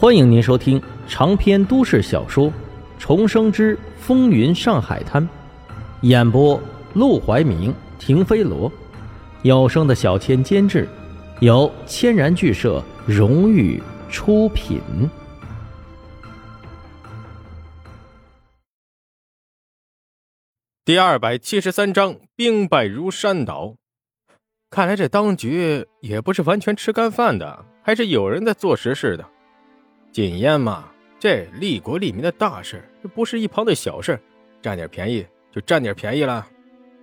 欢迎您收听长篇都市小说《重生之风云上海滩》，演播：陆怀明、停飞罗，有声的小千监制，由千然剧社荣誉出品。第二百七十三章：兵败如山倒。看来这当局也不是完全吃干饭的，还是有人在做实事的。禁烟嘛，这利国利民的大事，这不是一旁的小事，占点便宜就占点便宜了。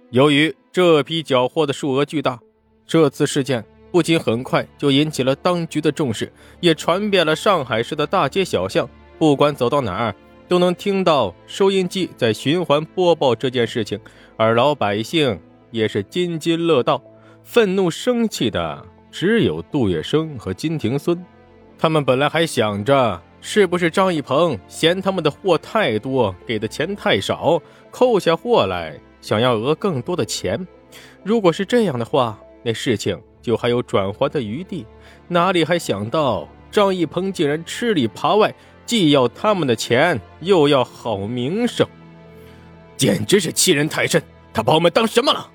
由于这批缴获的数额巨大，这次事件不仅很快就引起了当局的重视，也传遍了上海市的大街小巷。不管走到哪儿，都能听到收音机在循环播报这件事情，而老百姓也是津津乐道。愤怒生气的只有杜月笙和金庭孙。他们本来还想着，是不是张一鹏嫌他们的货太多，给的钱太少，扣下货来想要讹更多的钱。如果是这样的话，那事情就还有转圜的余地。哪里还想到张一鹏竟然吃里扒外，既要他们的钱，又要好名声，简直是欺人太甚！他把我们当什么了？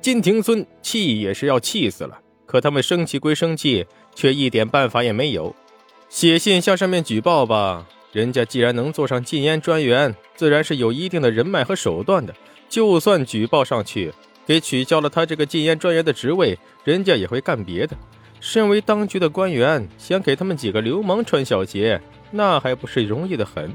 金庭孙气也是要气死了，可他们生气归生气。却一点办法也没有，写信向上面举报吧。人家既然能做上禁烟专员，自然是有一定的人脉和手段的。就算举报上去，给取消了他这个禁烟专员的职位，人家也会干别的。身为当局的官员，想给他们几个流氓穿小鞋，那还不是容易的很？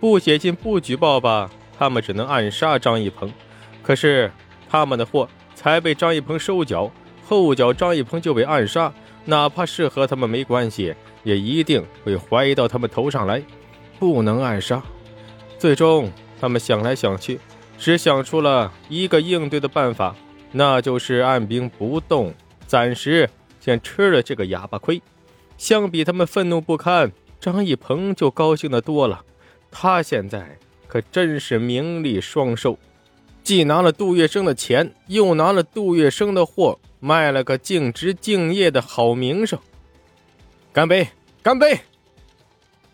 不写信不举报吧，他们只能暗杀张一鹏。可是他们的货才被张一鹏收缴，后脚张一鹏就被暗杀。哪怕是和他们没关系，也一定会怀疑到他们头上来，不能暗杀。最终，他们想来想去，只想出了一个应对的办法，那就是按兵不动，暂时先吃了这个哑巴亏。相比他们愤怒不堪，张一鹏就高兴的多了。他现在可真是名利双收，既拿了杜月笙的钱，又拿了杜月笙的货。卖了个尽职敬业的好名声。干杯，干杯！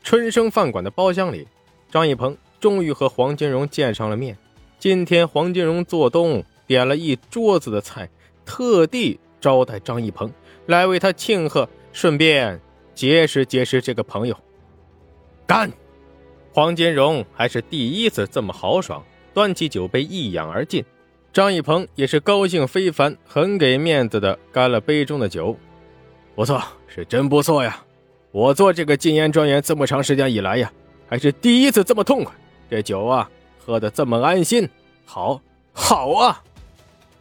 春生饭馆的包厢里，张一鹏终于和黄金荣见上了面。今天黄金荣做东点了一桌子的菜，特地招待张一鹏来为他庆贺，顺便结识结识这个朋友。干！黄金荣还是第一次这么豪爽，端起酒杯一仰而尽。张一鹏也是高兴非凡，很给面子的干了杯中的酒。不错，是真不错呀！我做这个禁烟专员这么长时间以来呀，还是第一次这么痛快。这酒啊，喝的这么安心，好，好啊！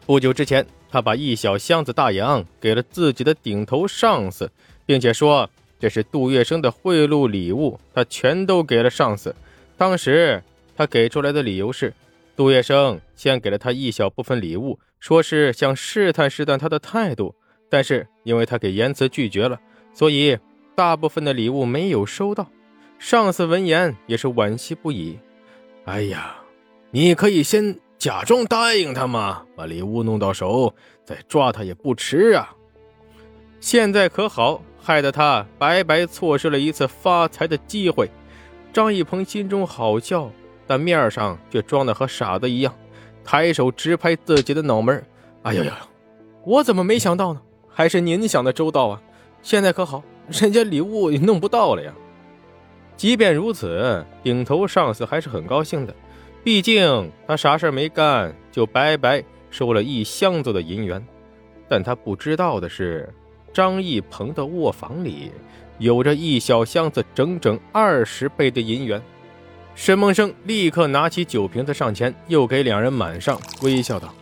不久之前，他把一小箱子大洋给了自己的顶头上司，并且说这是杜月笙的贿赂礼物，他全都给了上司。当时他给出来的理由是。杜月笙先给了他一小部分礼物，说是想试探试探他的态度，但是因为他给言辞拒绝了，所以大部分的礼物没有收到。上司闻言也是惋惜不已。哎呀，你可以先假装答应他嘛，把礼物弄到手，再抓他也不迟啊。现在可好，害得他白白错失了一次发财的机会。张一鹏心中好笑。但面上却装的和傻子一样，抬手直拍自己的脑门。哎呦呦，我怎么没想到呢？还是您想的周到啊！现在可好，人家礼物也弄不到了呀。即便如此，顶头上司还是很高兴的，毕竟他啥事没干，就白白收了一箱子的银元。但他不知道的是，张一鹏的卧房里有着一小箱子整整二十倍的银元。沈梦生立刻拿起酒瓶子上前，又给两人满上，微笑道：“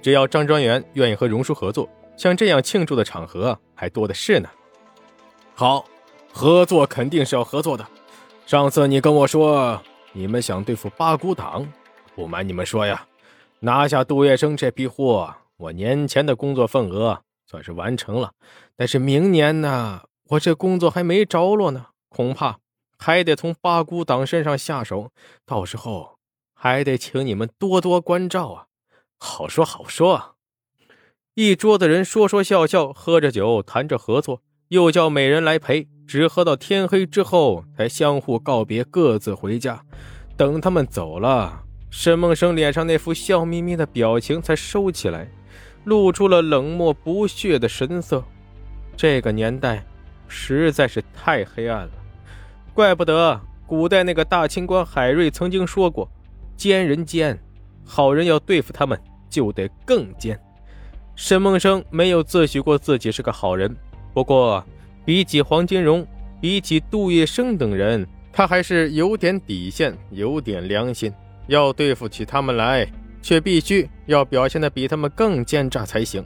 只要张专员愿意和荣叔合作，像这样庆祝的场合还多的是呢。”“好，合作肯定是要合作的。上次你跟我说你们想对付八股党，不瞒你们说呀，拿下杜月笙这批货，我年前的工作份额算是完成了。但是明年呢，我这工作还没着落呢，恐怕……”还得从八股党身上下手，到时候还得请你们多多关照啊！好说好说啊。一桌子人说说笑笑，喝着酒，谈着合作，又叫美人来陪。只喝到天黑之后，才相互告别，各自回家。等他们走了，沈梦生脸上那副笑眯眯的表情才收起来，露出了冷漠不屑的神色。这个年代实在是太黑暗了，怪不得古代那个大清官海瑞曾经说过：“奸人奸，好人要对付他们就得更奸。”沈梦生没有自诩过自己是个好人，不过比起黄金荣，比起杜月笙等人，他还是有点底线，有点良心。要对付起他们来，却必须要表现的比他们更奸诈才行。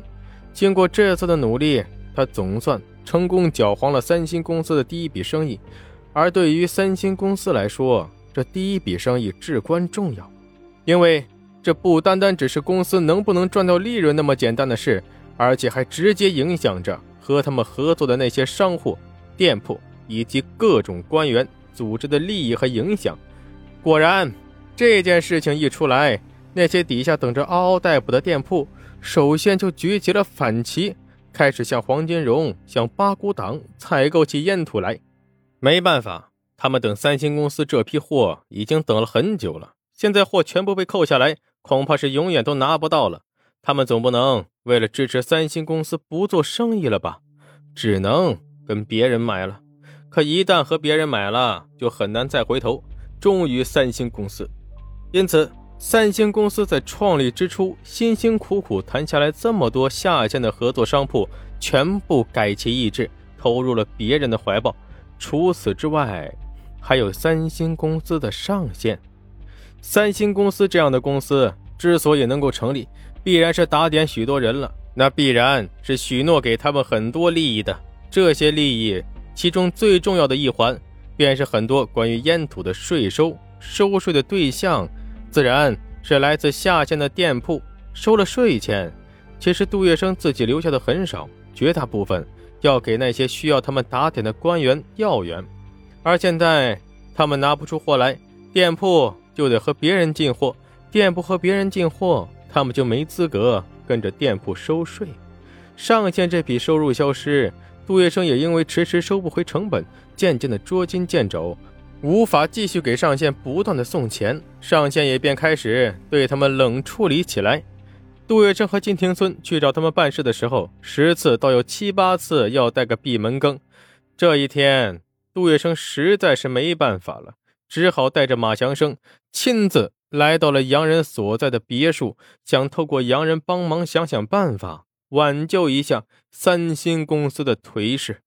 经过这次的努力，他总算成功搅黄了三星公司的第一笔生意。而对于三星公司来说，这第一笔生意至关重要，因为。这不单单只是公司能不能赚到利润那么简单的事，而且还直接影响着和他们合作的那些商户、店铺以及各种官员组织的利益和影响。果然，这件事情一出来，那些底下等着嗷嗷待哺的店铺，首先就举起了反旗，开始向黄金荣、向八股党采购起烟土来。没办法，他们等三星公司这批货已经等了很久了，现在货全部被扣下来。恐怕是永远都拿不到了。他们总不能为了支持三星公司不做生意了吧？只能跟别人买了。可一旦和别人买了，就很难再回头忠于三星公司。因此，三星公司在创立之初，辛辛苦苦谈下来这么多下线的合作商铺，全部改其意志，投入了别人的怀抱。除此之外，还有三星公司的上线。三星公司这样的公司之所以能够成立，必然是打点许多人了。那必然是许诺给他们很多利益的。这些利益，其中最重要的一环，便是很多关于烟土的税收。收税的对象，自然是来自下线的店铺。收了税钱，其实杜月笙自己留下的很少，绝大部分要给那些需要他们打点的官员要员。而现在他们拿不出货来，店铺。就得和别人进货，店铺和别人进货，他们就没资格跟着店铺收税。上线这笔收入消失，杜月笙也因为迟迟收不回成本，渐渐的捉襟见肘，无法继续给上线不断的送钱，上线也便开始对他们冷处理起来。杜月笙和金庭村去找他们办事的时候，十次倒有七八次要带个闭门羹。这一天，杜月笙实在是没办法了。只好带着马祥生亲自来到了洋人所在的别墅，想透过洋人帮忙想想办法，挽救一下三星公司的颓势。